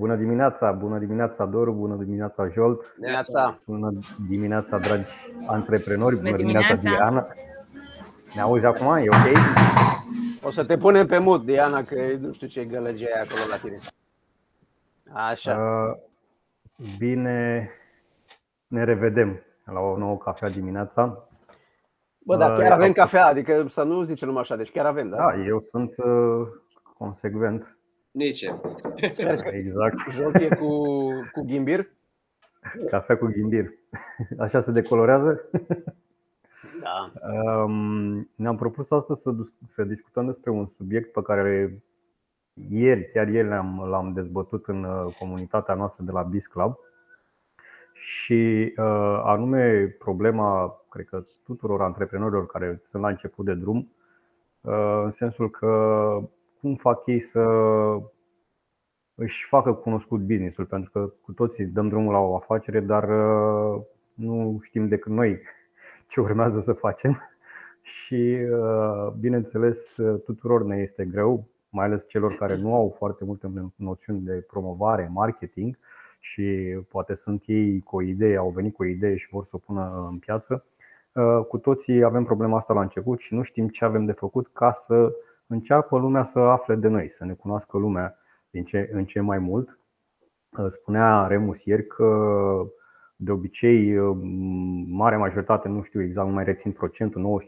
Bună dimineața, bună dimineața Doru, bună dimineața Jolt. Neața. Bună dimineața dragi antreprenori, bună, Bună dimineața dimineața. Diana. Ne auzi acum? E ok? O să te punem pe mut, Diana, că nu știu ce gălăgie ai acolo la tine. Așa. Uh, Bine, ne revedem la o nouă cafea dimineața. Bă, dar uh, chiar avem am- cafea, adică să nu zicem numai așa, deci chiar avem, da? Da, eu sunt uh, consecvent. Nici eu. Sper că Exact. joc e cu, cu ghimbir. Cafea cu ghimbir. Așa se decolorează? Da. Um, ne-am propus astăzi să, dus- să discutăm despre un subiect pe care ieri, chiar ieri l-am, l-am dezbătut în uh, comunitatea noastră de la Biz Club și uh, anume problema, cred că tuturor antreprenorilor care sunt la început de drum, uh, în sensul că cum fac ei să își facă cunoscut businessul, pentru că cu toții dăm drumul la o afacere, dar uh, nu știm decât noi ce urmează să facem și, uh, bineînțeles, tuturor ne este greu, mai ales celor care nu au foarte multe noțiuni de promovare, marketing și poate sunt ei cu o idee, au venit cu o idee și vor să o pună în piață. Uh, Cu toții avem problema asta la început și nu știm ce avem de făcut ca să înceapă lumea să afle de noi, să ne cunoască lumea din ce în ce mai mult. Uh, Spunea Remus ieri că de obicei, mare majoritate, nu știu exact, nu mai rețin procentul,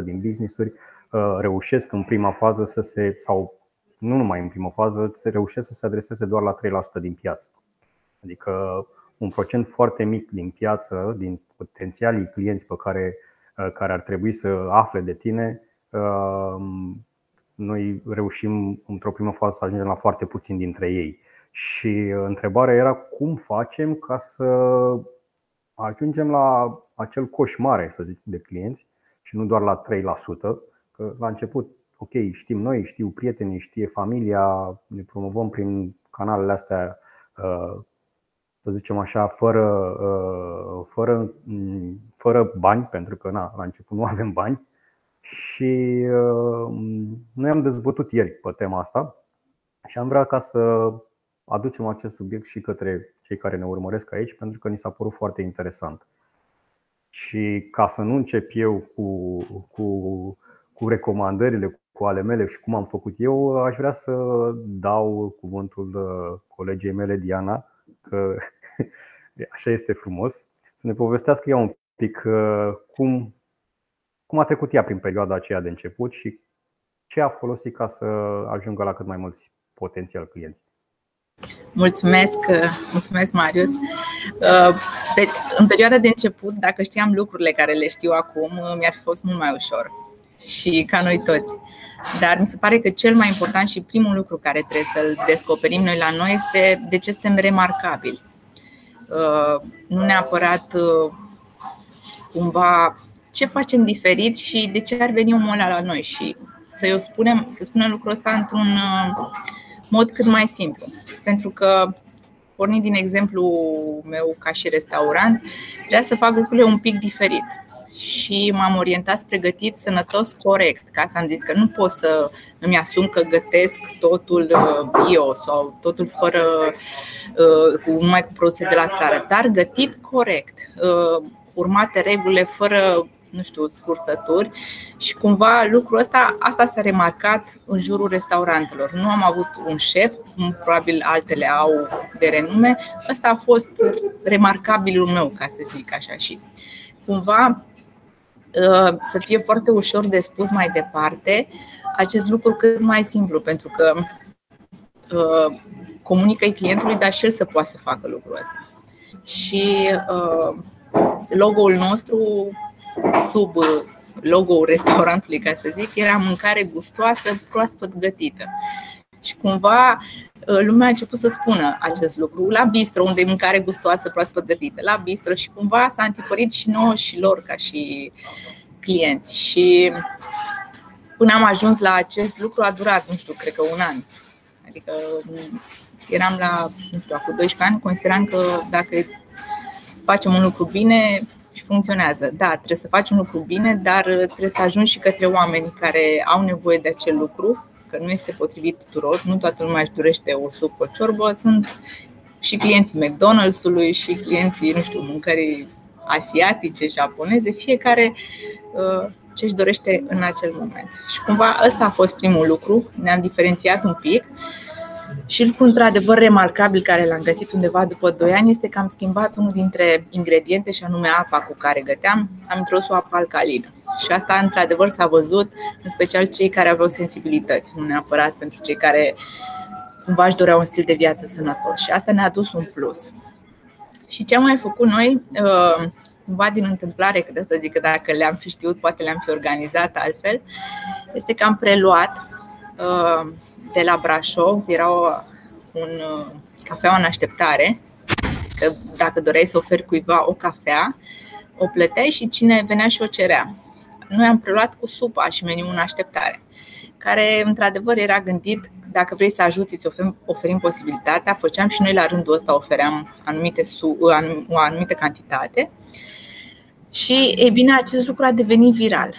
95% din business-uri uh, reușesc în prima fază să se, sau nu numai în prima fază, se reușesc să se adreseze doar la 3% din piață. Adică un procent foarte mic din piață, din potențialii clienți pe care, uh, care ar trebui să afle de tine, uh, noi reușim într-o primă fază să ajungem la foarte puțin dintre ei. Și întrebarea era cum facem ca să ajungem la acel coș mare, să zic, de clienți și nu doar la 3%, că la început, ok, știm noi, știu prietenii, știe familia, ne promovăm prin canalele astea, uh, să zicem așa, fără, uh, fără, mm, fără bani, pentru că na, la început nu avem bani. Și uh, noi am dezbătut ieri pe tema asta și am vrea ca să aducem acest subiect și către cei care ne urmăresc aici, pentru că ni s-a părut foarte interesant. Și ca să nu încep eu cu, cu, cu recomandările, cu ale mele și cum am făcut eu, aș vrea să dau cuvântul uh, colegei mele, Diana, că așa este frumos, să ne povestească ea un pic uh, cum, cum a trecut ea prin perioada aceea de început și ce a folosit ca să ajungă la cât mai mulți potențial clienți. Mulțumesc, mulțumesc Marius. Pe, în perioada de început, dacă știam lucrurile care le știu acum, mi-ar fi fost mult mai ușor. Și ca noi toți. Dar mi se pare că cel mai important și primul lucru care trebuie să-l descoperim noi la noi este de ce suntem remarcabili. Nu neapărat cumva ce facem diferit și de ce ar veni omul ăla la noi și să, spunem, să spunem lucrul ăsta într-un mod cât mai simplu. Pentru că, pornind din exemplul meu ca și restaurant, trebuia să fac lucrurile un pic diferit. Și m-am orientat spre gătit sănătos corect. Ca asta am zis că nu pot să îmi asum că gătesc totul bio sau totul fără, numai cu produse de la țară, dar gătit corect, urmate regulile fără nu știu, scurtături și cumva lucrul ăsta, asta s-a remarcat în jurul restaurantelor. Nu am avut un șef, cum probabil altele au de renume, ăsta a fost remarcabilul meu, ca să zic așa și cumva să fie foarte ușor de spus mai departe acest lucru cât mai simplu, pentru că comunică clientului, dar și el să poată să facă lucrul ăsta. Și logo-ul nostru sub logo-ul restaurantului, ca să zic, era mâncare gustoasă, proaspăt gătită. Și cumva lumea a început să spună acest lucru la bistro, unde e mâncare gustoasă, proaspăt gătită, la bistro și cumva s-a antipărit și nouă și lor ca și clienți. Și până am ajuns la acest lucru a durat, nu știu, cred că un an. Adică eram la, nu știu, acum 12 ani, consideram că dacă facem un lucru bine, și funcționează. Da, trebuie să faci un lucru bine, dar trebuie să ajungi și către oameni care au nevoie de acel lucru că nu este potrivit tuturor, nu toată lumea își dorește o supă, o ciorbă, sunt și clienții McDonald's-ului și clienții, nu știu, mâncării asiatice, japoneze, fiecare uh, ce își dorește în acel moment. Și cumva ăsta a fost primul lucru, ne-am diferențiat un pic și lucru într-adevăr remarcabil care l-am găsit undeva după 2 ani este că am schimbat unul dintre ingrediente și anume apa cu care găteam, am introdus o apă alcalină. Și asta într-adevăr s-a văzut, în special cei care aveau sensibilități, nu neapărat pentru cei care cumva își doreau un stil de viață sănătos. Și asta ne-a adus un plus. Și ce am mai făcut noi, uh, cumva din întâmplare, că de asta zic că dacă le-am fi știut, poate le-am fi organizat altfel, este că am preluat uh, de la Brașov, era o, un uh, cafea în așteptare, că dacă doreai să oferi cuiva o cafea, o plăteai și cine venea și o cerea. Noi am preluat cu supa și meniu în așteptare, care într-adevăr era gândit dacă vrei să ajuți, îți oferim, oferim posibilitatea. Făceam și noi la rândul ăsta, ofeream anumite su, o anumită cantitate. Și, e bine, acest lucru a devenit viral.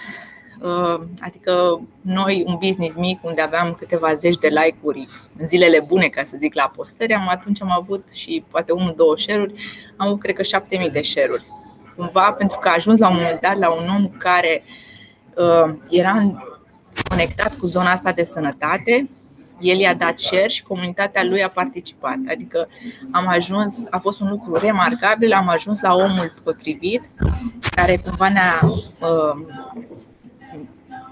Uh, adică noi, un business mic unde aveam câteva zeci de like-uri în zilele bune, ca să zic, la postări, am atunci am avut și poate unul, două share-uri, am avut cred că șapte mii de share-uri. Cumva pentru că a ajuns la un moment dat la un om care uh, era conectat cu zona asta de sănătate, el i-a dat share și comunitatea lui a participat. Adică am ajuns, a fost un lucru remarcabil, am ajuns la omul potrivit, care cumva ne-a uh,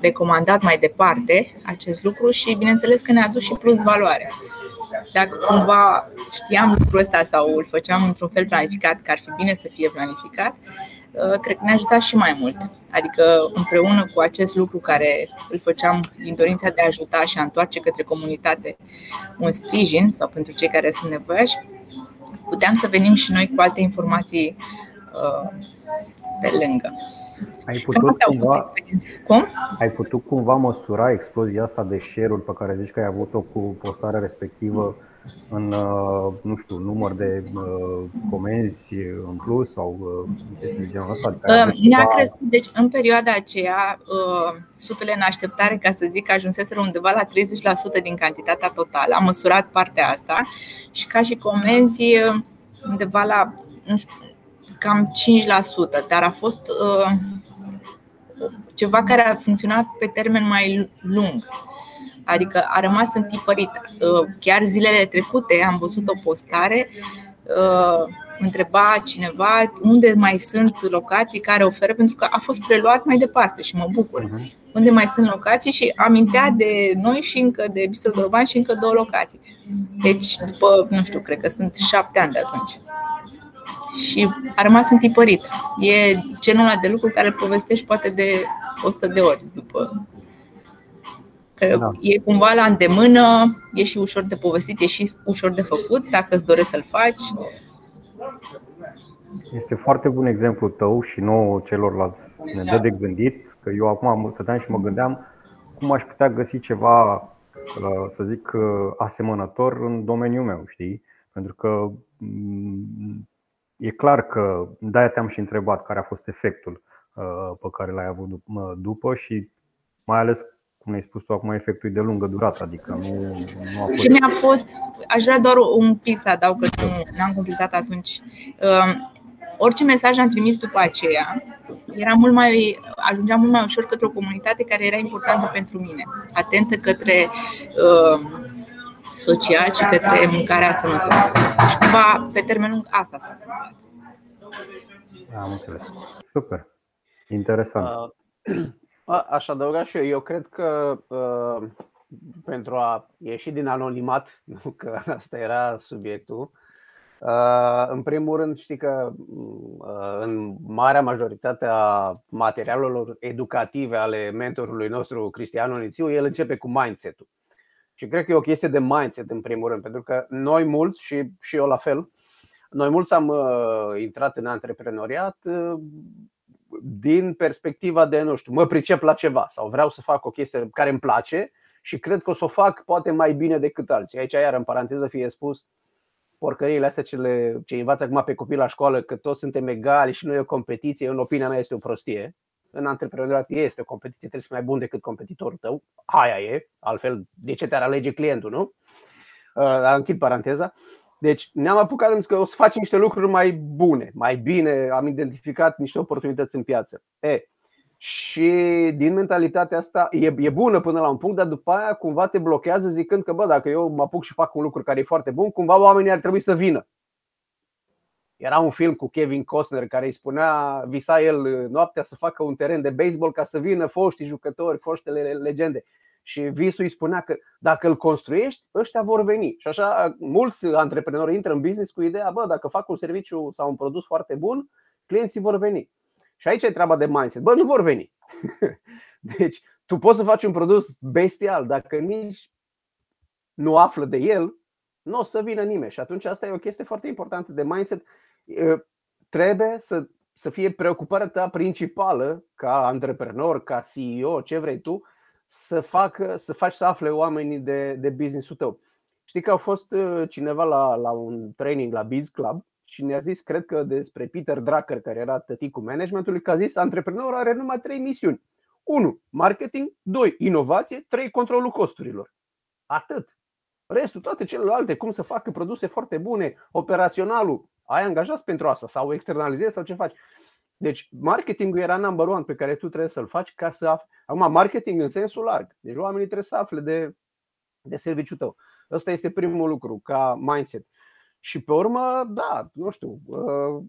recomandat mai departe acest lucru și bineînțeles că ne-a adus și plus valoare. Dacă cumva știam lucrul ăsta sau îl făceam într-un fel planificat, că ar fi bine să fie planificat, uh, cred că ne-a ajutat și mai mult. Adică împreună cu acest lucru care îl făceam din dorința de a ajuta și a întoarce către comunitate un sprijin sau pentru cei care sunt nevoiași, puteam să venim și noi cu alte informații uh, pe lângă. Ai putut, cumva, Cum? ai putut cumva măsura explozia asta de share-uri pe care zici că ai avut-o cu postarea respectivă în, uh, nu știu, număr de uh, comenzi în plus sau uh, chestii de genul ăsta? Ne-a crescut, deci în perioada aceea, supele în așteptare, ca să zic, ajunseseră undeva la 30% din cantitatea totală. Am măsurat partea asta și ca și comenzi undeva la, nu știu, cam 5%, dar a fost uh, ceva care a funcționat pe termen mai lung. Adică a rămas întipărit. Uh, chiar zilele trecute am văzut o postare, uh, întreba cineva unde mai sunt locații care oferă, pentru că a fost preluat mai departe și mă bucur. Mhm. Unde mai sunt locații și amintea de noi și încă de Bistro Dorban și încă două locații. Deci, după, nu știu, cred că sunt șapte ani de atunci și a rămas întipărit. E genul ăla de lucru care îl povestești poate de 100 de ori după. Că da. e cumva la îndemână, e și ușor de povestit, e și ușor de făcut, dacă îți dorești să-l faci. Este foarte bun exemplu tău și nouă celorlalți ne dă de gândit, că eu acum stăteam și mă gândeam cum aș putea găsi ceva, să zic, asemănător în domeniul meu, știi? Pentru că E clar că de-aia te-am și întrebat care a fost efectul uh, pe care l-ai avut după și mai ales cum ai spus tu acum, efectul de lungă durată, adică nu, nu a fost... Ce mi-a fost, aș vrea doar un pic să adaug că nu am completat atunci. Um, orice mesaj am trimis după aceea, era mult mai, ajungea mult mai ușor către o comunitate care era importantă pentru mine, atentă către uh, social și către mâncarea sănătoasă. Și cumva, pe termen lung, asta s-a întâmplat. Am înțeles. Super. Interesant. Uh, aș adăuga și eu. Eu cred că uh, pentru a ieși din anonimat, nu că asta era subiectul, Uh, în primul rând, știi că uh, în marea majoritate a materialelor educative ale mentorului nostru, Cristian Onițiu, el începe cu mindset-ul. Și cred că e o chestie de mindset în primul rând, pentru că noi mulți și, și eu la fel, noi mulți am uh, intrat în antreprenoriat uh, din perspectiva de, nu știu, mă pricep la ceva sau vreau să fac o chestie care îmi place și cred că o să o fac poate mai bine decât alții. Aici, iar în paranteză, fie spus, porcăriile astea ce, le, ce învață acum pe copii la școală, că toți suntem egali și nu e o competiție, în opinia mea este o prostie. În antreprenoriat este o competiție, trebuie să fii mai bun decât competitorul tău. Aia e, altfel de ce te-ar alege clientul, nu? Uh, închid paranteza. Deci ne-am apucat zis că o să facem niște lucruri mai bune, mai bine, am identificat niște oportunități în piață. E, și din mentalitatea asta e, e bună până la un punct, dar după aia cumva te blochează zicând că bă, dacă eu mă apuc și fac un lucru care e foarte bun, cumva oamenii ar trebui să vină. Era un film cu Kevin Costner care îi spunea, visa el noaptea să facă un teren de baseball ca să vină foștii jucători, foștele legende. Și visul îi spunea că dacă îl construiești, ăștia vor veni. Și așa mulți antreprenori intră în business cu ideea, bă, dacă fac un serviciu sau un produs foarte bun, clienții vor veni. Și aici e treaba de mindset. Bă, nu vor veni. Deci, tu poți să faci un produs bestial, dacă nici nu află de el, nu o să vină nimeni. Și atunci asta e o chestie foarte importantă de mindset. Trebuie să, să fie preocuparea ta principală ca antreprenor, ca CEO, ce vrei tu, să, facă, să faci să afle oamenii de, de business-ul tău. Știi că a fost uh, cineva la, la un training la Biz Club și ne-a zis, cred că despre Peter Drucker, care era tăticul managementului, că a zis antreprenorul are numai trei misiuni. 1. Marketing, 2. Inovație, 3. Controlul costurilor. Atât. Restul, toate celelalte, cum să facă produse foarte bune, operaționalul, ai angajați pentru asta sau externalizezi sau ce faci. Deci marketingul era number one pe care tu trebuie să-l faci ca să afli. Acum, marketing în sensul larg. Deci oamenii trebuie să afle de, de serviciul tău. Ăsta este primul lucru, ca mindset. Și pe urmă, da, nu știu, uh,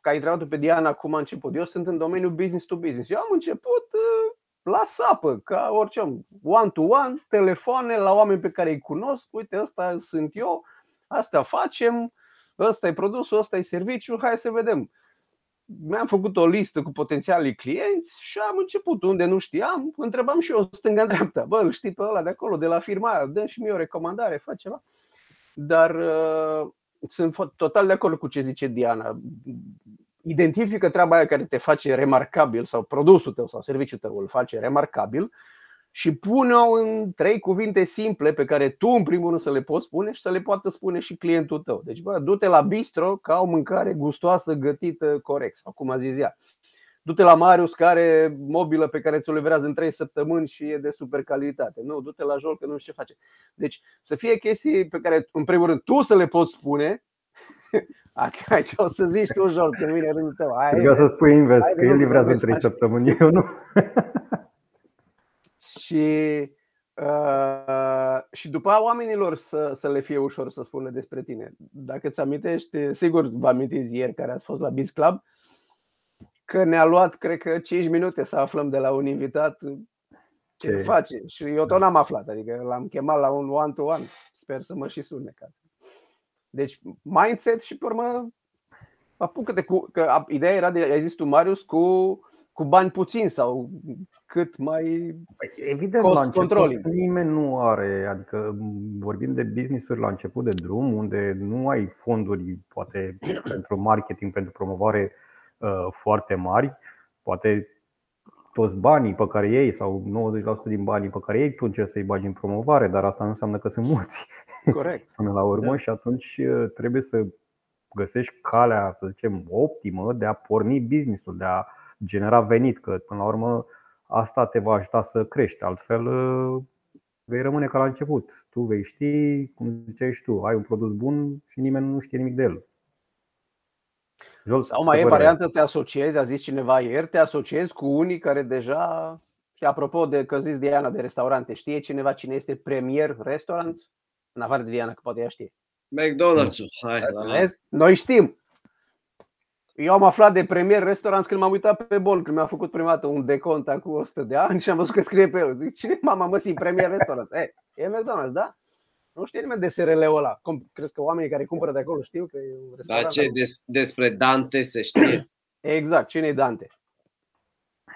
ca ai întrebat pe Diana cum a început. Eu sunt în domeniul business to business. Eu am început uh, la sapă, ca orice om, one-to-one, telefoane la oameni pe care îi cunosc. Uite, ăsta sunt eu, asta facem, ăsta e produsul, ăsta e serviciul, hai să vedem mi-am făcut o listă cu potențialii clienți și am început unde nu știam, întrebam și eu stânga-dreapta, bă, îl știi pe ăla de acolo, de la firma dă și mie o recomandare, fă ceva. Dar uh, sunt total de acord cu ce zice Diana. Identifică treaba aia care te face remarcabil sau produsul tău sau serviciul tău îl face remarcabil și pune-o în trei cuvinte simple pe care tu în primul rând să le poți spune și să le poată spune și clientul tău. Deci, bă, du-te la bistro ca o mâncare gustoasă, gătită corect, sau cum a zis ea. Du-te la Marius care mobilă pe care ți-o livrează în 3 săptămâni și e de super calitate. Nu, du-te la Jol că nu știu ce face. Deci să fie chestii pe care în primul rând tu să le poți spune Aici o să zici tu, Jol, când vine rândul tău. Vreau să spui invers, că el livrează în 3 săptămâni, eu nu. și, uh, și după aia oamenilor să, să le fie ușor să spună despre tine. Dacă ți amintești, sigur vă amintiți ieri care ați fost la Biz Club, că ne-a luat, cred că, 5 minute să aflăm de la un invitat ce, ce face. Și eu tot n-am aflat, adică l-am chemat la un one-to-one. Sper să mă și sune. Ca. Deci, mindset și pe urmă apucă-te cu. Că ideea era de, ai zis tu, Marius, cu cu bani puțini sau cât mai păi, Evident, la început nimeni nu are, adică vorbim de business-uri la început de drum, unde nu ai fonduri, poate pentru marketing, pentru promovare uh, foarte mari, poate toți banii pe care ei sau 90% din banii pe care ei tu încerci să-i bagi în promovare, dar asta nu înseamnă că sunt mulți. Corect. Până la urmă da. și atunci uh, trebuie să găsești calea, să zicem, optimă de a porni business-ul, de a genera venit, că până la urmă asta te va ajuta să crești. Altfel uh, vei rămâne ca la început. Tu vei ști, cum ziceai și tu, ai un produs bun și nimeni nu știe nimic de el. Jol, Sau mai e variantă, te asociezi, a zis cineva ieri, te asociezi cu unii care deja și apropo de că zis Diana de restaurante, știe cineva cine este premier restaurant? În afară de Diana, că poate ea știe. McDonald's-ul. Hai, Noi știm. Eu am aflat de premier restaurant când m-am uitat pe bon, când mi-a făcut prima dată un decont cu 100 de ani și am văzut că scrie pe el. Zic, cine mama mă premier restaurant? E, e McDonald's, da? Nu știe nimeni de SRL-ul ăla. Cum, crezi că oamenii care cumpără de acolo știu că e un restaurant? Dar ce des, despre Dante se știe? Exact, cine e Dante?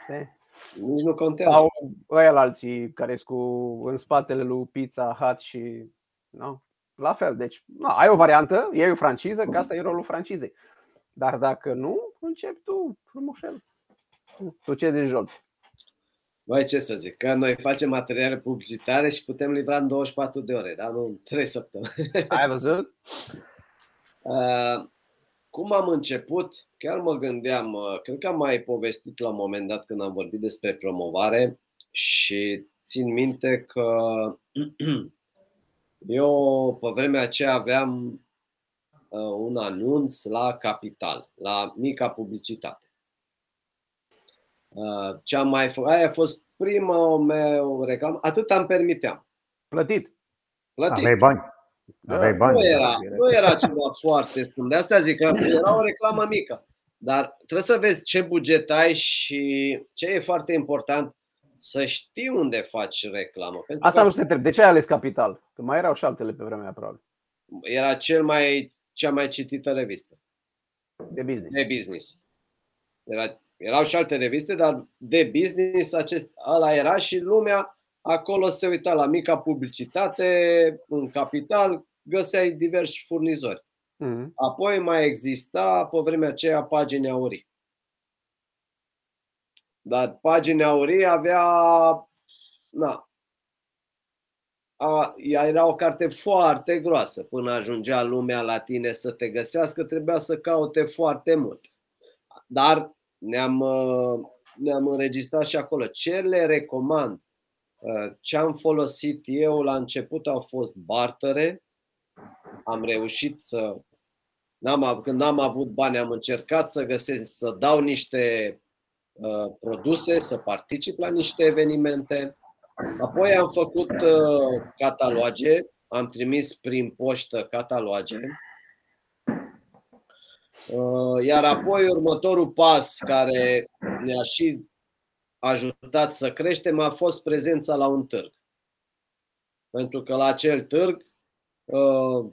Știi? Nici nu contează. Sau ăia alții care sunt cu, în spatele lui Pizza Hut și... No? La fel, deci no, ai o variantă, e o franciză, că asta e rolul francizei. Dar dacă nu, începi tu frumușel. Tu ce zici, Job? Băi, ce să zic, că noi facem materiale publicitare și putem livra în 24 de ore, dar nu în 3 săptămâni. Ai văzut? Uh, cum am început, chiar mă gândeam, cred că am mai povestit la un moment dat când am vorbit despre promovare și țin minte că eu pe vremea aceea aveam uh, un anunț la Capital, la mica publicitate. Uh, ce am mai făcut, aia a fost prima mea reclamă, atât am permiteam. Plătit. Plătit. Aveai bani. Da. Aveai bani. Nu era, nu era ceva foarte scump. De asta zic că era o reclamă mică. Dar trebuie să vezi ce buget ai și ce e foarte important, să știi unde faci reclamă. Pentru Asta nu se întreb. De ce ai ales Capital? Că mai erau și altele pe vremea probabil. Era cel mai, cea mai citită revistă. De business. De business. Era, erau și alte reviste, dar de business acest, ăla era și lumea acolo se uita la mica publicitate, în capital, găseai diversi furnizori. Mm-hmm. Apoi mai exista pe vremea aceea pagini aurii. Dar pagini aurii avea, na, a, ea era o carte foarte groasă. Până ajungea lumea la tine să te găsească, trebuia să caute foarte mult. Dar ne-am, uh, ne-am înregistrat și acolo. Ce le recomand? Uh, ce am folosit eu la început au fost bartere. Am reușit să. N-am, când n-am avut bani, am încercat să găsesc, să dau niște uh, produse, să particip la niște evenimente. Apoi am făcut uh, cataloge, am trimis prin poștă cataloge. Uh, iar apoi următorul pas care ne-a și ajutat să creștem a fost prezența la un târg. Pentru că la acel târg, uh,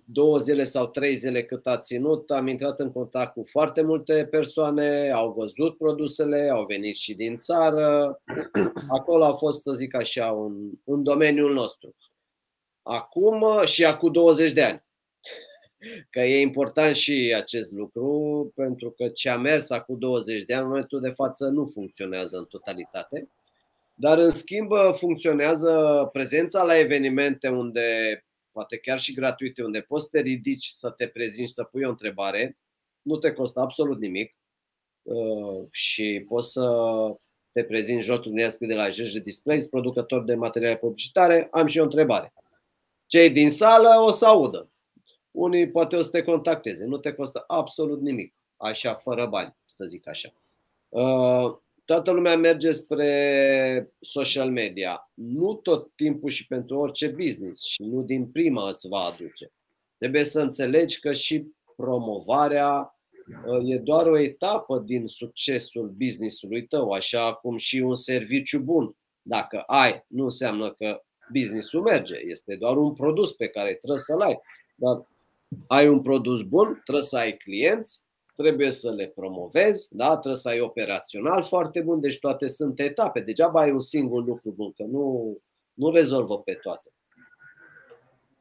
două zile sau trei zile cât a ținut, am intrat în contact cu foarte multe persoane, au văzut produsele, au venit și din țară. Acolo a fost, să zic așa, un, un domeniul nostru. Acum și acum 20 de ani. Că e important și acest lucru, pentru că ce a mers acum 20 de ani, în momentul de față, nu funcționează în totalitate. Dar, în schimb, funcționează prezența la evenimente unde, poate chiar și gratuite, unde poți să te ridici, să te prezinți, să pui o întrebare. Nu te costă absolut nimic uh, și poți să te prezinți jotrunească de la Jj Displays, producător de materiale publicitare. Am și o întrebare. Cei din sală o să audă unii poate o să te contacteze, nu te costă absolut nimic, așa, fără bani, să zic așa. Uh, toată lumea merge spre social media. Nu tot timpul și pentru orice business și nu din prima îți va aduce. Trebuie să înțelegi că și promovarea uh, e doar o etapă din succesul businessului tău, așa cum și un serviciu bun. Dacă ai, nu înseamnă că businessul merge, este doar un produs pe care trebuie să-l ai. Dar ai un produs bun, trebuie să ai clienți, trebuie să le promovezi, da? trebuie să ai operațional foarte bun, deci toate sunt etape. Degeaba ai un singur lucru bun, că nu, nu rezolvă pe toate.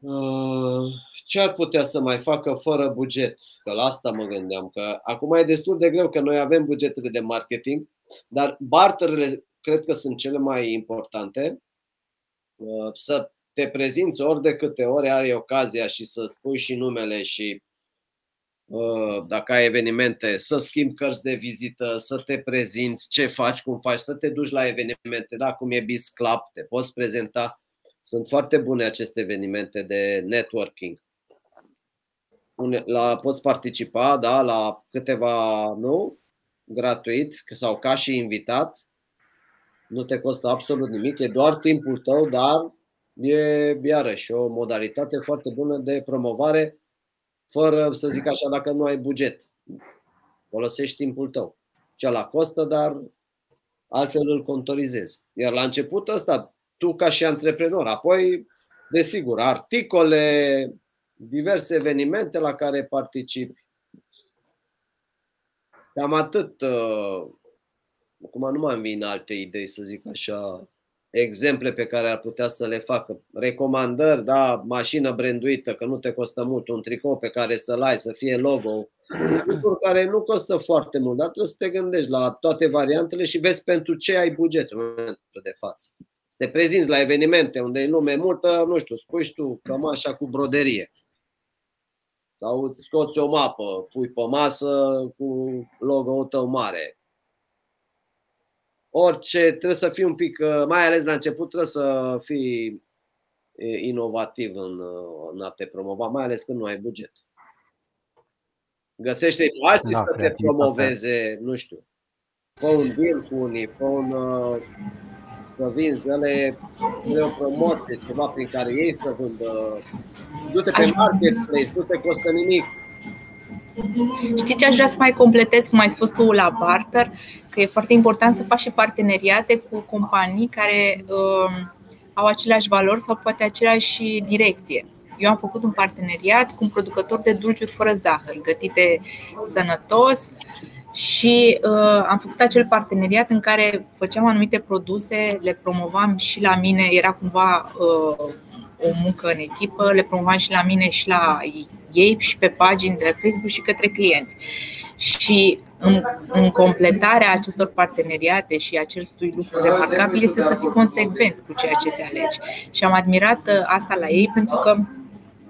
Uh, ce ar putea să mai facă fără buget? Că la asta mă gândeam. Că acum e destul de greu că noi avem bugetele de marketing, dar barterele cred că sunt cele mai importante. Uh, să te prezinți ori de câte ori ai ocazia și să spui și numele și uh, dacă ai evenimente, să schimbi cărți de vizită, să te prezinți, ce faci, cum faci, să te duci la evenimente, da, cum e Biz Club, te poți prezenta. Sunt foarte bune aceste evenimente de networking. La, poți participa da, la câteva, nu? Gratuit sau ca și invitat. Nu te costă absolut nimic, e doar timpul tău, dar e iarăși o modalitate foarte bună de promovare fără, să zic așa, dacă nu ai buget. Folosești timpul tău. la costă, dar altfel îl contorizezi. Iar la început ăsta, tu ca și antreprenor, apoi, desigur, articole, diverse evenimente la care participi. Cam atât. Uh, acum nu mai vin alte idei, să zic așa, exemple pe care ar putea să le facă. Recomandări, da, mașină branduită, că nu te costă mult, un tricou pe care să-l ai, să fie logo, lucruri care nu costă foarte mult, dar trebuie să te gândești la toate variantele și vezi pentru ce ai buget în momentul de față. Să te prezinți la evenimente unde e lume multă, nu știu, spui tu cămașa cu broderie. Sau îți scoți o mapă, pui pe masă cu logo-ul tău mare. Orice, trebuie să fii un pic, mai ales la început, trebuie să fii inovativ în, în a te promova, mai ales când nu ai buget. Găsește alții da, să te promoveze, nu știu, fă un deal cu unii, fă un, uh, să vinzi, dă-le, o promoție, ceva prin care ei să vândă. Du-te pe marketplace, nu te costă nimic. Știi ce aș vrea să mai completez, cum ai spus tu la barter, că e foarte important să faci și parteneriate cu companii care uh, au aceleași valori sau poate aceleași direcție. Eu am făcut un parteneriat cu un producător de dulciuri fără zahăr, gătite sănătos și uh, am făcut acel parteneriat în care făceam anumite produse, le promovam și la mine, era cumva uh, o muncă în echipă, le promovam și la mine și la ei și pe pagini de Facebook și către clienți. Și în, în completarea acestor parteneriate și acestui lucru remarcabil este să fii consecvent cu ceea ce ți alegi. Și am admirat uh, asta la ei pentru că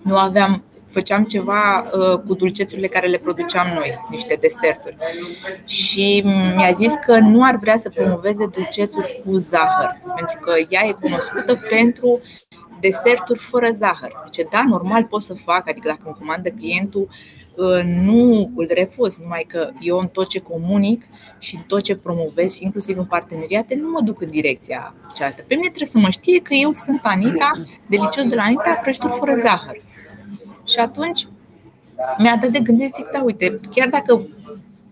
nu aveam făceam ceva uh, cu dulcețurile care le produceam noi, niște deserturi. Și mi-a zis că nu ar vrea să promoveze dulcețuri cu zahăr, pentru că ea e cunoscută pentru deserturi fără zahăr. Deci, da, normal pot să fac, adică dacă îmi comandă clientul, uh, nu îl refuz, numai că eu în tot ce comunic și în tot ce promovez, inclusiv în parteneriate, nu mă duc în direcția cealaltă. Pe mine trebuie să mă știe că eu sunt Anita, de liceu de la Anita, prăjituri fără zahăr. Și atunci mi-a dat de gândit, zic, da, uite, chiar dacă,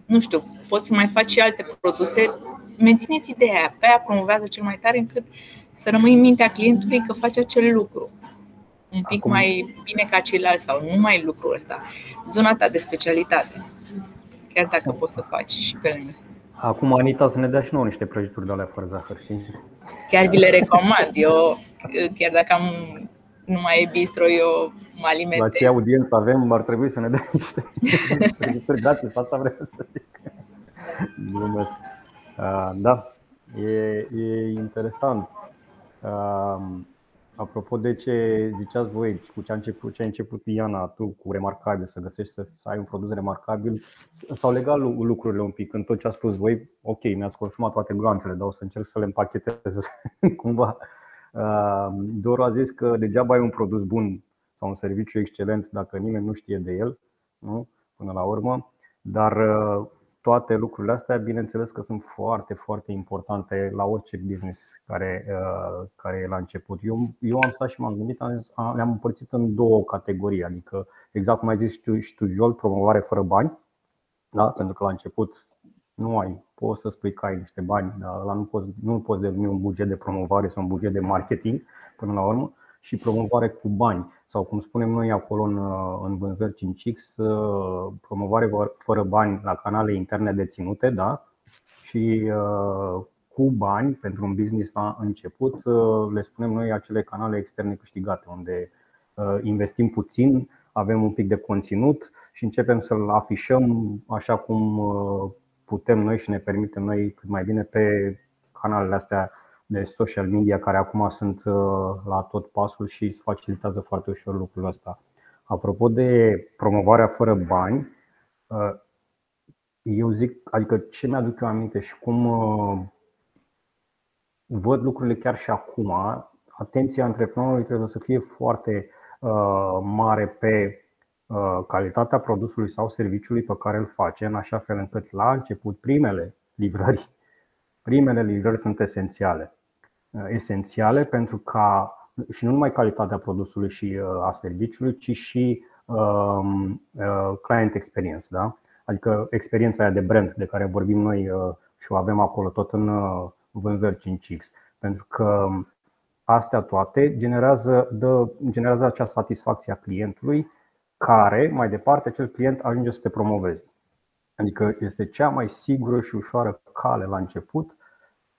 nu știu, poți să mai faci și alte produse, mențineți ideea aia, pe aia promovează cel mai tare încât să rămâi în mintea clientului că faci acel lucru un pic Acum... mai bine ca ceilalți sau nu mai lucrul ăsta. Zona ta de specialitate. Chiar dacă poți să faci și pe lângă. Acum Anita să ne dea și nouă niște prăjituri de alea fără zahăr, știi? Chiar vi le recomand. Eu, chiar dacă am nu mai e bistro, eu mă alimentez. La ce audiență avem, ar trebui să ne dea niște prăjituri gratis, asta vreau să zic. Glumesc. Da, e, e interesant. Apropo de ce ziceați voi, cu ce a început, ce a început Iana, tu cu remarcabil, să găsești să, să ai un produs remarcabil, s-au legat lucrurile un pic în tot ce a spus voi. Ok, mi-ați consumat toate glanțele, dar o să încerc să le împachetez cumva. Doru a zis că degeaba ai un produs bun sau un serviciu excelent dacă nimeni nu știe de el, nu? până la urmă. Dar toate lucrurile astea, bineînțeles că sunt foarte, foarte importante la orice business care, uh, care e la început. Eu, eu am stat și m-am gândit, am zis, le-am împărțit în două categorii, adică exact cum ai zis și tu, și tu Jol, promovare fără bani, da? pentru că la început nu ai, poți să spui că ai niște bani, dar la nu poți, nu poți deveni un buget de promovare sau un buget de marketing până la urmă și promovare cu bani sau cum spunem noi acolo în, în vânzări 5X, uh, promovare fără bani la canale interne deținute, da? Și uh, cu bani pentru un business la început, uh, le spunem noi acele canale externe câștigate, unde investim puțin, avem un pic de conținut și începem să-l afișăm așa cum putem noi și ne permitem noi cât mai bine pe canalele astea de social media care acum sunt uh, la tot pasul și îți facilitează foarte ușor lucrul ăsta. Apropo de promovarea fără bani, uh, eu zic, adică ce mi-aduc eu aminte și cum uh, văd lucrurile chiar și acum, atenția antreprenorului trebuie să fie foarte mare pe calitatea produsului sau serviciului pe care îl face, în așa fel încât la început primele livrări, primele livrări sunt esențiale. Uh, esențiale pentru ca și nu numai calitatea produsului și uh, a serviciului, ci și um, uh, client experience, da? adică experiența aia de brand de care vorbim noi și o avem acolo tot în vânzări 5X. Pentru că astea toate generează, dă, generează acea satisfacție a clientului care, mai departe, acel client ajunge să te promoveze. Adică este cea mai sigură și ușoară cale la început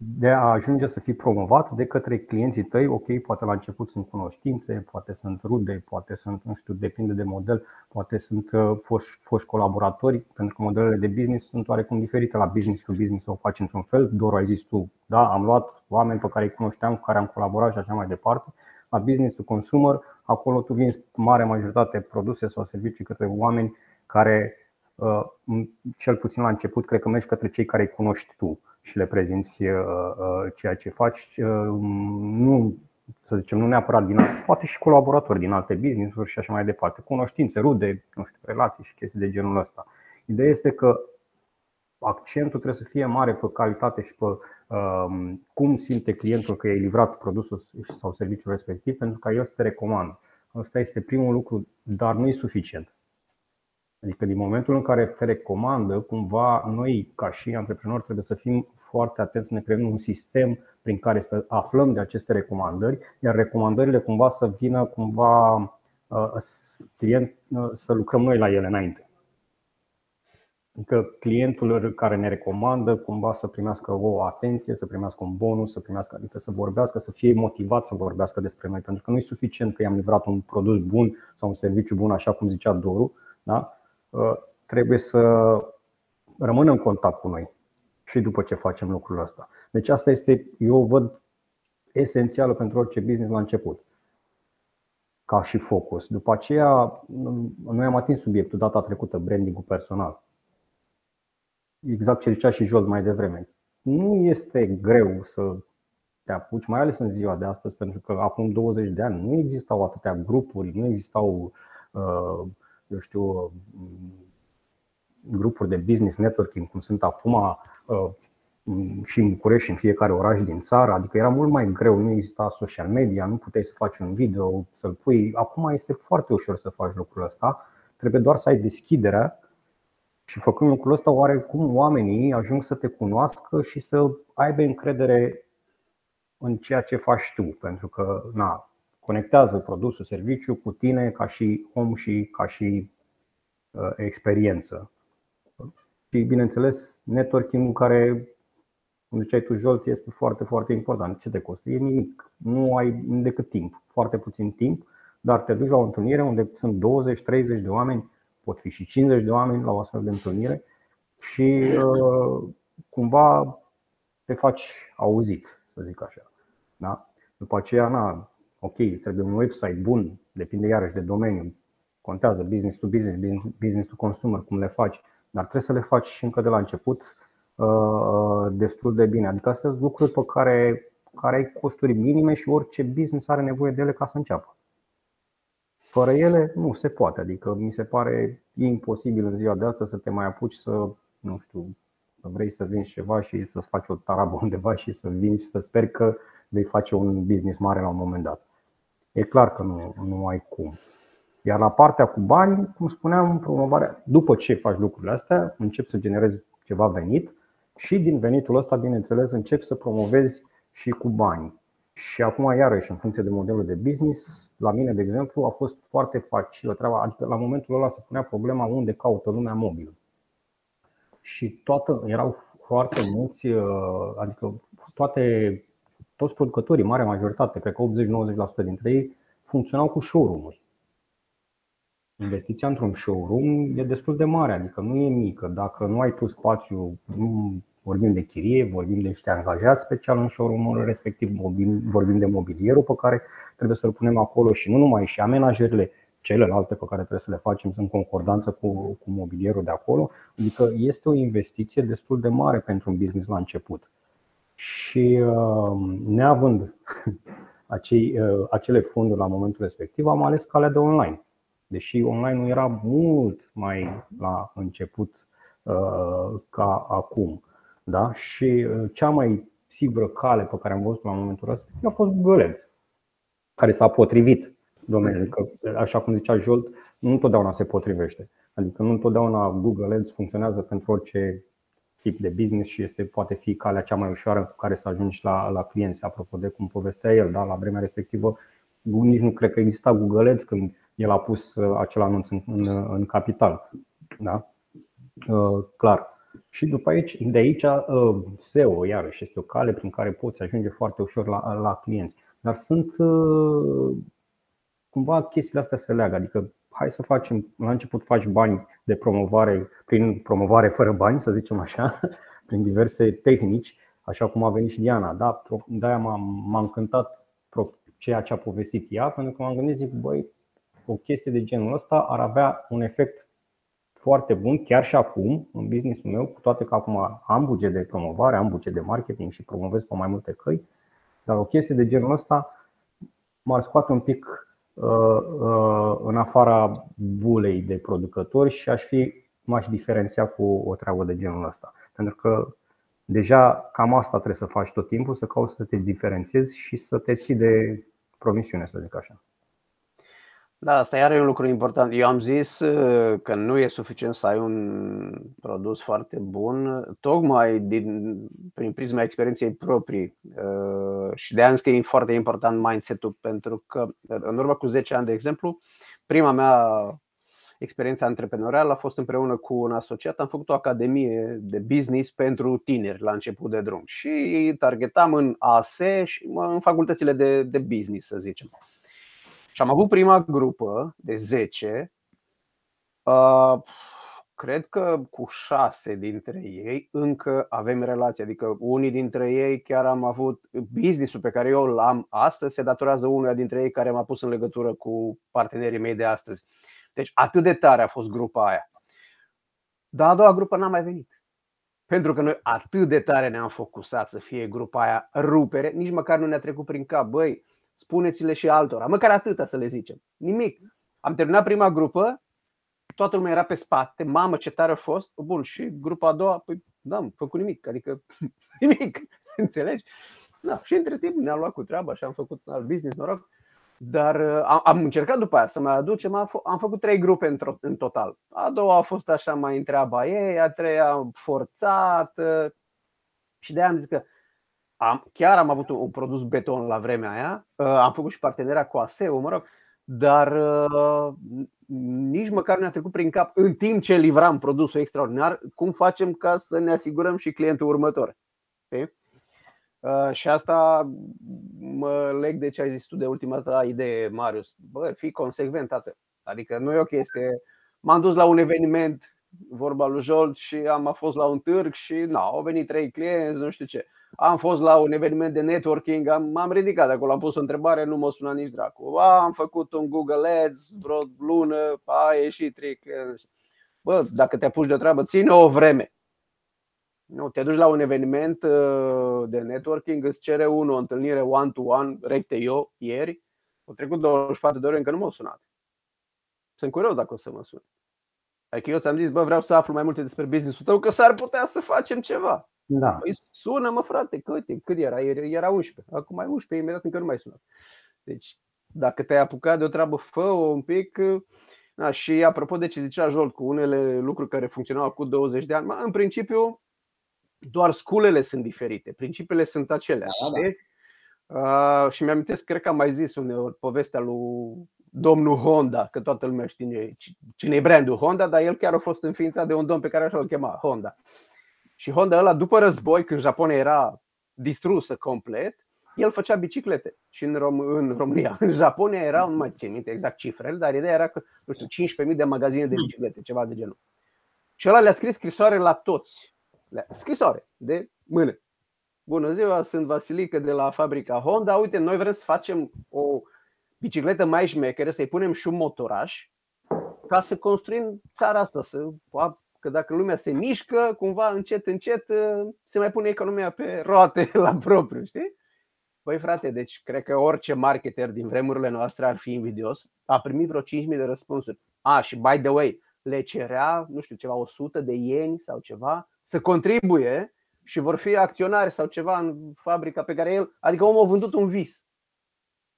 de a ajunge să fii promovat de către clienții tăi. Ok, poate la început sunt cunoștințe, poate sunt rude, poate sunt, nu știu, depinde de model, poate sunt uh, foști, foști colaboratori, pentru că modelele de business sunt oarecum diferite. La business to business o faci într-un fel, doar ai zis tu, da, am luat oameni pe care îi cunoșteam, cu care am colaborat și așa mai departe. La business to consumer, acolo tu vinzi mare majoritate produse sau servicii către oameni care, uh, cel puțin la început, cred că mergi către cei care îi cunoști tu și le prezinți uh, ceea ce faci. Nu, să zicem, nu neapărat din alte, poate și colaboratori din alte business-uri și așa mai departe, cunoștințe, rude, nu știu, relații și chestii de genul ăsta. Ideea este că accentul trebuie să fie mare pe calitate și pe um, cum simte clientul că e livrat produsul sau serviciul respectiv pentru ca el să te recomandă. Asta este primul lucru, dar nu e suficient. Adică din momentul în care te recomandă, cumva noi ca și antreprenori trebuie să fim foarte atenți să ne creăm un sistem prin care să aflăm de aceste recomandări, iar recomandările cumva să vină cumva uh, client, uh, să lucrăm noi la ele înainte. Adică clientul care ne recomandă cumva să primească o atenție, să primească un bonus, să primească, adică să vorbească, să fie motivat să vorbească despre noi. Pentru că nu e suficient că i-am livrat un produs bun sau un serviciu bun, așa cum zicea Doru, da? Uh, trebuie să rămână în contact cu noi și după ce facem lucrul ăsta. Deci asta este, eu văd esențială pentru orice business la început ca și focus. După aceea, noi am atins subiectul data trecută, branding-ul personal exact ce zicea și Jolt mai devreme. Nu este greu să te apuci, mai ales în ziua de astăzi, pentru că acum 20 de ani nu existau atâtea grupuri, nu existau, uh, eu știu, grupuri de business networking cum sunt acum uh, și în București și în fiecare oraș din țară, adică era mult mai greu, nu exista social media, nu puteai să faci un video, să-l pui. Acum este foarte ușor să faci lucrul ăsta, trebuie doar să ai deschiderea și făcând lucrul ăsta, oarecum oamenii ajung să te cunoască și să aibă încredere în ceea ce faci tu, pentru că na, conectează produsul, serviciu cu tine ca și om și ca și uh, experiență. Și bineînțeles, networking care, cum ziceai tu, Jolt, este foarte, foarte important. Ce te costă? E nimic. Nu ai decât timp, foarte puțin timp, dar te duci la o întâlnire unde sunt 20-30 de oameni pot fi și 50 de oameni la o astfel de întâlnire și uh, cumva te faci auzit, să zic așa. Da? După aceea, na, ok, trebuie un website bun, depinde iarăși de domeniu, contează business to business, business to consumer, cum le faci, dar trebuie să le faci și încă de la început uh, destul de bine. Adică astea sunt lucruri pe care, care ai costuri minime și orice business are nevoie de ele ca să înceapă. Fără ele nu se poate, adică mi se pare imposibil în ziua de astăzi să te mai apuci să, nu știu, să vrei să vinzi ceva și să-ți faci o tarabă undeva și să vinzi și să sper că vei face un business mare la un moment dat. E clar că nu, nu ai cum. Iar la partea cu bani, cum spuneam, promovarea, după ce faci lucrurile astea, începi să generezi ceva venit și din venitul ăsta, bineînțeles, începi să promovezi și cu bani. Și acum, iarăși, în funcție de modelul de business, la mine, de exemplu, a fost foarte facilă treaba. Adică, la momentul ăla se punea problema unde caută lumea mobil. Și toată, erau foarte mulți, uh, adică toate, toți producătorii, marea majoritate, cred că 80-90% dintre ei, funcționau cu showroom-uri. Investiția într-un showroom e destul de mare, adică nu e mică. Dacă nu ai tu spațiu, nu Vorbim de chirie, vorbim de niște angajați special în showroom respectiv, vorbim, vorbim de mobilierul pe care trebuie să-l punem acolo și nu numai și amenajările celelalte pe care trebuie să le facem sunt concordanță cu, cu mobilierul de acolo. Adică este o investiție destul de mare pentru un business la început. Și uh, neavând acei, uh, acele fonduri la momentul respectiv, am ales calea de online. Deși online nu era mult mai la început uh, ca acum. Da? Și uh, cea mai sigură cale pe care am văzut la momentul ăsta a fost Google Ads, care s-a potrivit domeniului. Că, așa cum zicea Jolt, nu întotdeauna se potrivește. Adică nu întotdeauna Google Ads funcționează pentru orice tip de business și este, poate fi calea cea mai ușoară cu care să ajungi la, la clienți. Apropo de cum povestea el, da? la vremea respectivă, nici nu cred că exista Google Ads când el a pus uh, acel anunț în, în, în capital. Da? Uh, clar. Și după aici, de aici uh, SEO, iarăși, este o cale prin care poți ajunge foarte ușor la, la clienți. Dar sunt uh, cumva chestiile astea se leagă. Adică hai să facem, la început faci bani de promovare, prin promovare fără bani, să zicem așa, prin diverse tehnici, așa cum a venit și Diana. Da, de-aia m-a, m-a încântat ceea ce a povestit ea, pentru că m-am gândit, zic, băi, o chestie de genul ăsta ar avea un efect foarte bun, chiar și acum, în businessul meu, cu toate că acum am buget de promovare, am buget de marketing și promovez pe mai multe căi, dar o chestie de genul ăsta m-ar scoate un pic uh, uh, în afara bulei de producători și aș fi, m-aș diferenția cu o treabă de genul ăsta. Pentru că deja cam asta trebuie să faci tot timpul, să cauți să te diferențiezi și să te ții de promisiune, să zic așa. Da, asta iar e un lucru important. Eu am zis uh, că nu e suficient să ai un produs foarte bun, tocmai din, prin prisma experienței proprii. Uh, și de ani că e foarte important mindset-ul, pentru că în urmă cu 10 ani, de exemplu, prima mea experiență antreprenorială a fost împreună cu un asociat. Am făcut o academie de business pentru tineri la început de drum și targetam în ASE și în facultățile de, de business, să zicem. Și am avut prima grupă de 10. Uh, cred că cu șase dintre ei încă avem relație. Adică unii dintre ei chiar am avut businessul pe care eu l-am astăzi, se datorează unuia dintre ei care m-a pus în legătură cu partenerii mei de astăzi. Deci atât de tare a fost grupa aia. Dar a doua grupă n-a mai venit. Pentru că noi atât de tare ne-am focusat să fie grupa aia rupere, nici măcar nu ne-a trecut prin cap. Băi, spuneți-le și altora, măcar atâta să le zicem. Nimic. Am terminat prima grupă, toată lumea era pe spate, mamă ce tare a fost, bun, și grupa a doua, păi da, am făcut nimic, adică nimic, înțelegi? Da, și între timp ne-am luat cu treaba și am făcut alt business, noroc. Dar uh, am, am încercat după aia să mai aducem, am, am făcut trei grupe în, în total. A doua a fost așa mai întreaba ei, a treia forțat și de aia am zis că am, chiar am avut un produs beton la vremea aia, uh, am făcut și parteneria cu ASEU, mă rog, dar uh, nici măcar nu a trecut prin cap în timp ce livram produsul extraordinar, cum facem ca să ne asigurăm și clientul următor. Okay? Uh, și asta mă leg de ce ai zis tu de ultima ta idee, Marius. Bă, fii consecvent, tată. Adică nu e o chestie. M-am dus la un eveniment, vorba lui Jolt, și am fost la un târg și na, au venit trei clienți, nu știu ce. Am fost la un eveniment de networking, am, m-am ridicat de acolo, am pus o întrebare, nu mă suna nici dracu. A, am făcut un Google Ads vreo lună, a ieșit trei clienți. Bă, dacă te apuci de o treabă, ține o vreme. Nu, te duci la un eveniment uh, de networking, îți cere unul o întâlnire one-to-one, recte eu, ieri, au trecut 24 de ore, încă nu m-au sunat. Sunt curios dacă o să mă sun. Adică eu ți-am zis, bă, vreau să aflu mai multe despre business-ul tău, că s-ar putea să facem ceva. Da. Păi sună-mă, frate, cât, cât era? Era 11. Acum mai 11, imediat încă nu mai sună. Deci, dacă te-ai apucat de o treabă, fă-o un pic. Da, și apropo de ce zicea Jolt, cu unele lucruri care funcționau cu 20 de ani, în principiu, doar sculele sunt diferite, principiile sunt acelea. Da, da. Uh, și mi-am cred că am mai zis uneori povestea lui domnul Honda, că toată lumea știe cine e brandul Honda, dar el chiar a fost înființat de un domn pe care așa îl chema Honda. Și Honda ăla, după război, când Japonia era distrusă complet, el făcea biciclete și în, Rom- în România. În Japonia era, nu mai țin minte exact cifrele, dar ideea era că, nu știu, 15.000 de magazine de biciclete, ceva de genul. Și ăla le-a scris scrisoare la toți. Scrisoare de mână. Bună ziua, sunt Vasilică de la fabrica Honda. Uite, noi vrem să facem o bicicletă mai șmecheră, să-i punem și un motoraș ca să construim țara asta, să că dacă lumea se mișcă, cumva încet, încet se mai pune economia pe roate la propriu, știi? Băi frate, deci cred că orice marketer din vremurile noastre ar fi invidios. A primit vreo 5.000 de răspunsuri. A, și by the way, le cerea, nu știu, ceva 100 de ieni sau ceva să contribuie și vor fi acționari sau ceva în fabrica pe care el, adică omul a vândut un vis.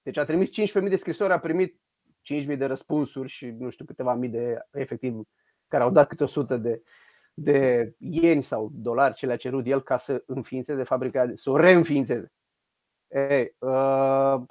Deci a trimis 15.000 de scrisori, a primit 5.000 de răspunsuri și nu știu câteva mii de efectiv care au dat câte 100 de, de ieni sau dolari ce le-a cerut el ca să înființeze fabrica, să o reînființeze. Ei, uh,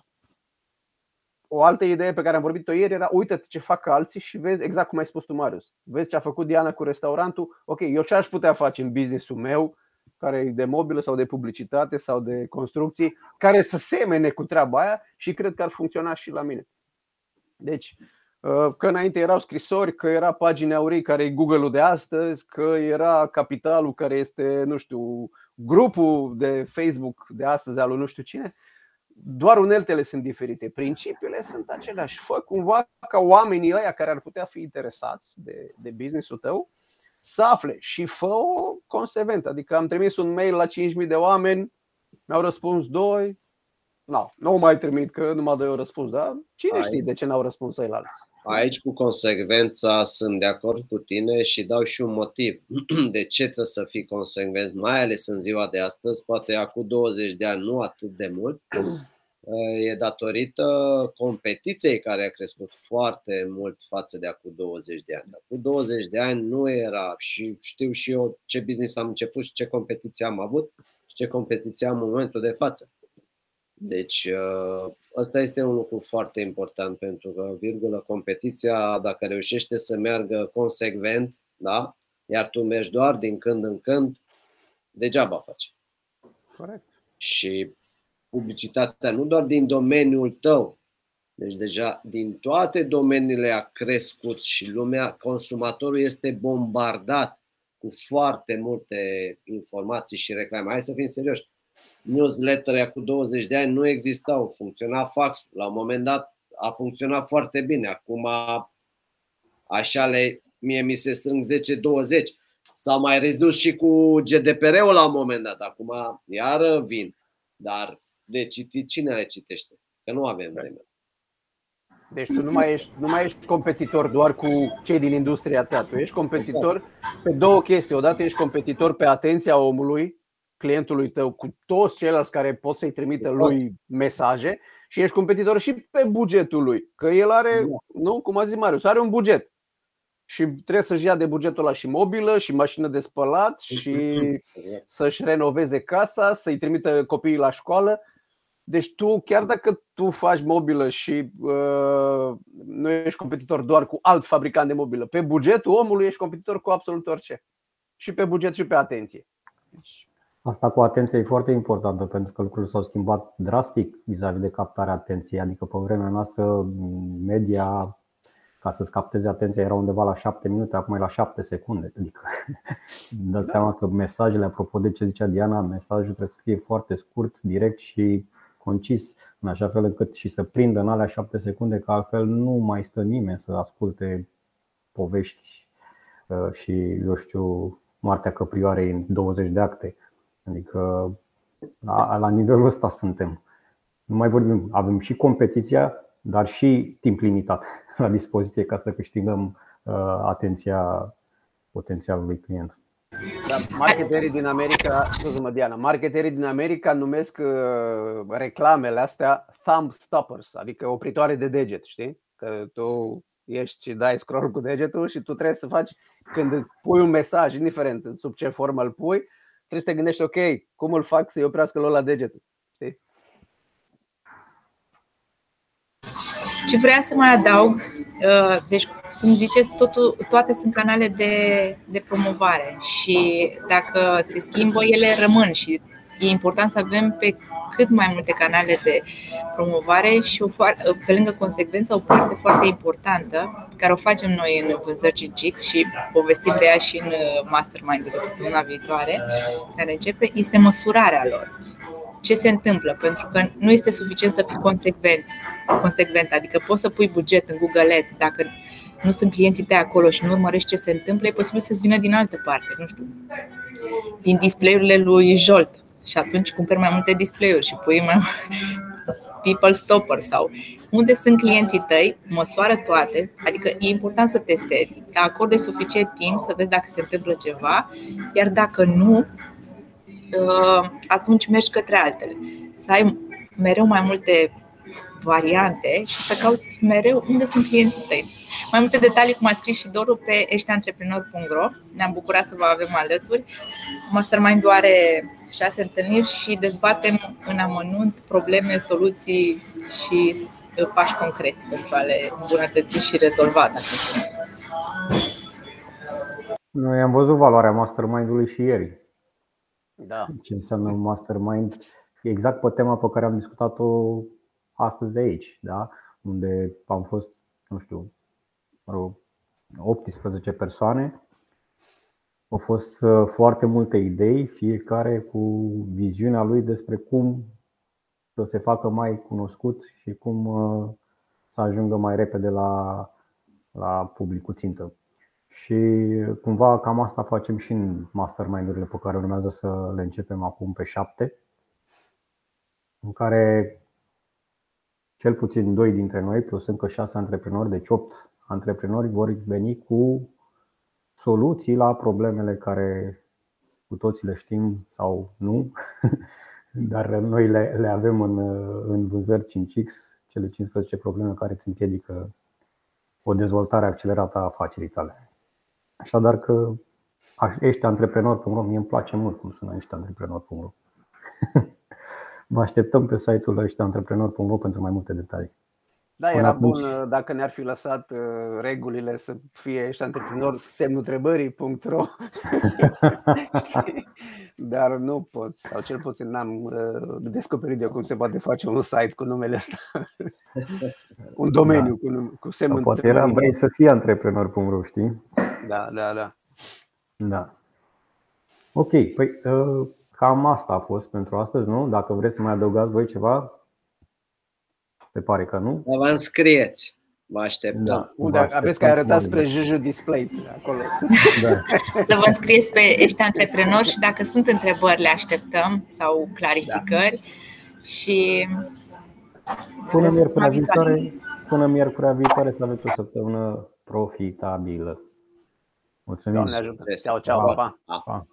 o altă idee pe care am vorbit-o ieri era uite ce fac alții și vezi exact cum ai spus tu, Marius. Vezi ce a făcut Diana cu restaurantul. Ok, eu ce aș putea face în businessul meu, care e de mobilă sau de publicitate sau de construcții, care să semene cu treaba aia și cred că ar funcționa și la mine. Deci, uh, că înainte erau scrisori, că era pagina aurii care e Google-ul de astăzi, că era capitalul care este, nu știu, grupul de Facebook de astăzi al lui nu știu cine doar uneltele sunt diferite, principiile sunt aceleași. Fă cumva ca oamenii ăia care ar putea fi interesați de, de business-ul tău să afle și fă o consecventă. Adică am trimis un mail la 5.000 de oameni, mi-au răspuns doi, no, nu mai trimit că nu m-a eu răspuns, dar cine Ai. știe de ce n-au răspuns ceilalți? Aici cu consecvența sunt de acord cu tine și dau și un motiv de ce trebuie să fii consecvent, mai ales în ziua de astăzi, poate acum 20 de ani, nu atât de mult, e datorită competiției care a crescut foarte mult față de acum 20 de ani. Acum 20 de ani nu era și știu și eu ce business am început și ce competiție am avut și ce competiție am în momentul de față. Deci uh, ăsta este un lucru foarte important pentru că, virgulă, competiția, dacă reușește să meargă consecvent, da? iar tu mergi doar din când în când, degeaba faci. Corect. Și publicitatea nu doar din domeniul tău, deci deja din toate domeniile a crescut și lumea, consumatorul este bombardat cu foarte multe informații și reclame. Hai să fim serioși newsletter cu 20 de ani nu existau, funcționa faxul. La un moment dat a funcționat foarte bine. Acum așa le, mie mi se strâng 10-20. S-a mai redus și cu GDPR-ul la un moment dat. Acum iară vin. Dar de citit, cine le citește? Că nu avem vreme. Deci tu nu mai, ești, nu mai ești competitor doar cu cei din industria ta. Tu ești competitor exact. pe două chestii. Odată ești competitor pe atenția omului, clientului tău cu toți ceilalți care pot să-i trimită lui mesaje și ești competitor și pe bugetul lui. Că el are, da. nu, cum a zis Marius, are un buget. Și trebuie să-și ia de bugetul ăla și mobilă, și mașină de spălat, și exact. să-și renoveze casa, să-i trimită copiii la școală. Deci tu, chiar dacă tu faci mobilă și uh, nu ești competitor doar cu alt fabricant de mobilă, pe bugetul omului ești competitor cu absolut orice. Și pe buget și pe atenție. Deci, Asta cu atenție e foarte importantă pentru că lucrurile s-au schimbat drastic vis-a-vis de captarea atenției. Adică pe vremea noastră media ca să-ți captezi atenția era undeva la 7 minute, acum e la 7 secunde. Adică dați seama că mesajele, apropo de ce zicea Diana, mesajul trebuie să fie foarte scurt, direct și concis, în așa fel încât și să prindă în alea 7 secunde, că altfel nu mai stă nimeni să asculte povești uh, și, eu știu, moartea căprioarei în 20 de acte. Adică la, la nivelul ăsta suntem. Nu mai vorbim, avem și competiția, dar și timp limitat la dispoziție ca să câștigăm uh, atenția potențialului client. Da, marketerii din America, scuze-mă Diana, marketerii din America numesc uh, reclamele astea thumb stoppers, adică opritoare de deget, știi? Că tu ești și dai scroll cu degetul și tu trebuie să faci când pui un mesaj, indiferent sub ce formă îl pui, trebuie să te gândești, ok, cum îl fac să-i oprească lor la degetul. Știi? Ce vreau să mai adaug, uh, deci, cum ziceți, totul, toate sunt canale de, de promovare și dacă se schimbă, ele rămân și e important să avem pe cât mai multe canale de promovare și o, pe lângă consecvență o parte foarte importantă pe care o facem noi în vânzări Gix și povestim de ea și în uh, mastermind de săptămâna viitoare, care începe, este măsurarea lor. Ce se întâmplă? Pentru că nu este suficient să fii consecvent, consecvent. Adică poți să pui buget în Google Ads, dacă nu sunt clienții tăi acolo și nu urmărești ce se întâmplă, e posibil să-ți vină din altă parte, nu știu, din display-urile lui Jolt. Și atunci cumperi mai multe display-uri și pui mai people stopper sau unde sunt clienții tăi, măsoară toate, adică e important să testezi, că acorde suficient timp să vezi dacă se întâmplă ceva, iar dacă nu, uh, atunci mergi către altele. Să ai mereu mai multe variante și să cauți mereu unde sunt clienții tăi. Mai multe detalii, cum a scris și Doru, pe eștiantreprenor.ro. Ne-am bucurat să vă avem alături. Mastermind are șase întâlniri și dezbatem în amănunt probleme, soluții și uh, pași concreți pentru a le îmbunătăți și rezolva dacă sunt. Noi am văzut valoarea mastermind-ului și ieri. Da. Ce înseamnă un mastermind exact pe tema pe care am discutat-o astăzi aici, da? unde am fost, nu știu, 18 persoane. Au fost uh, foarte multe idei, fiecare cu viziunea lui despre cum să se facă mai cunoscut și cum să ajungă mai repede la, la publicul țintă. Și cumva cam asta facem și în mastermind-urile pe care urmează să le începem acum pe 7, în care cel puțin doi dintre noi, plus încă șase antreprenori, deci opt antreprenori vor veni cu soluții la problemele care cu toții le știm sau nu, dar noi le, le avem în, în vânzări 5X, cele 15 probleme care îți împiedică o dezvoltare accelerată a afacerii tale. Așadar că ești antreprenor.ro, mie îmi place mult cum sună ești antreprenor.ro. Vă așteptăm pe site-ul eștiantreprenor.ro pentru mai multe detalii. Da, era atunci... bun dacă ne-ar fi lăsat uh, regulile să fie ești antreprenor semnul întrebării.ro Dar nu poți, sau cel puțin n-am uh, descoperit eu cum se poate face un site cu numele ăsta Un domeniu da. cu, cu semnul Poate era vrei să fii antreprenor.ro, știi? Da, da, da Da Ok, păi uh, cam asta a fost pentru astăzi, nu? Dacă vreți să mai adăugați voi ceva, se pare că nu. Vă înscrieți. Vă așteptăm. Da, Unde aveți că arătați spre Juju Displays acolo. Da. Să vă înscrieți pe Ești Antreprenori și dacă sunt întrebări le așteptăm sau clarificări da. și până miercurea viitoare, până miercurea viitoare să aveți o săptămână profitabilă. Mulțumim. Doamne ajută. Ceau, ceau, pa. pa. pa.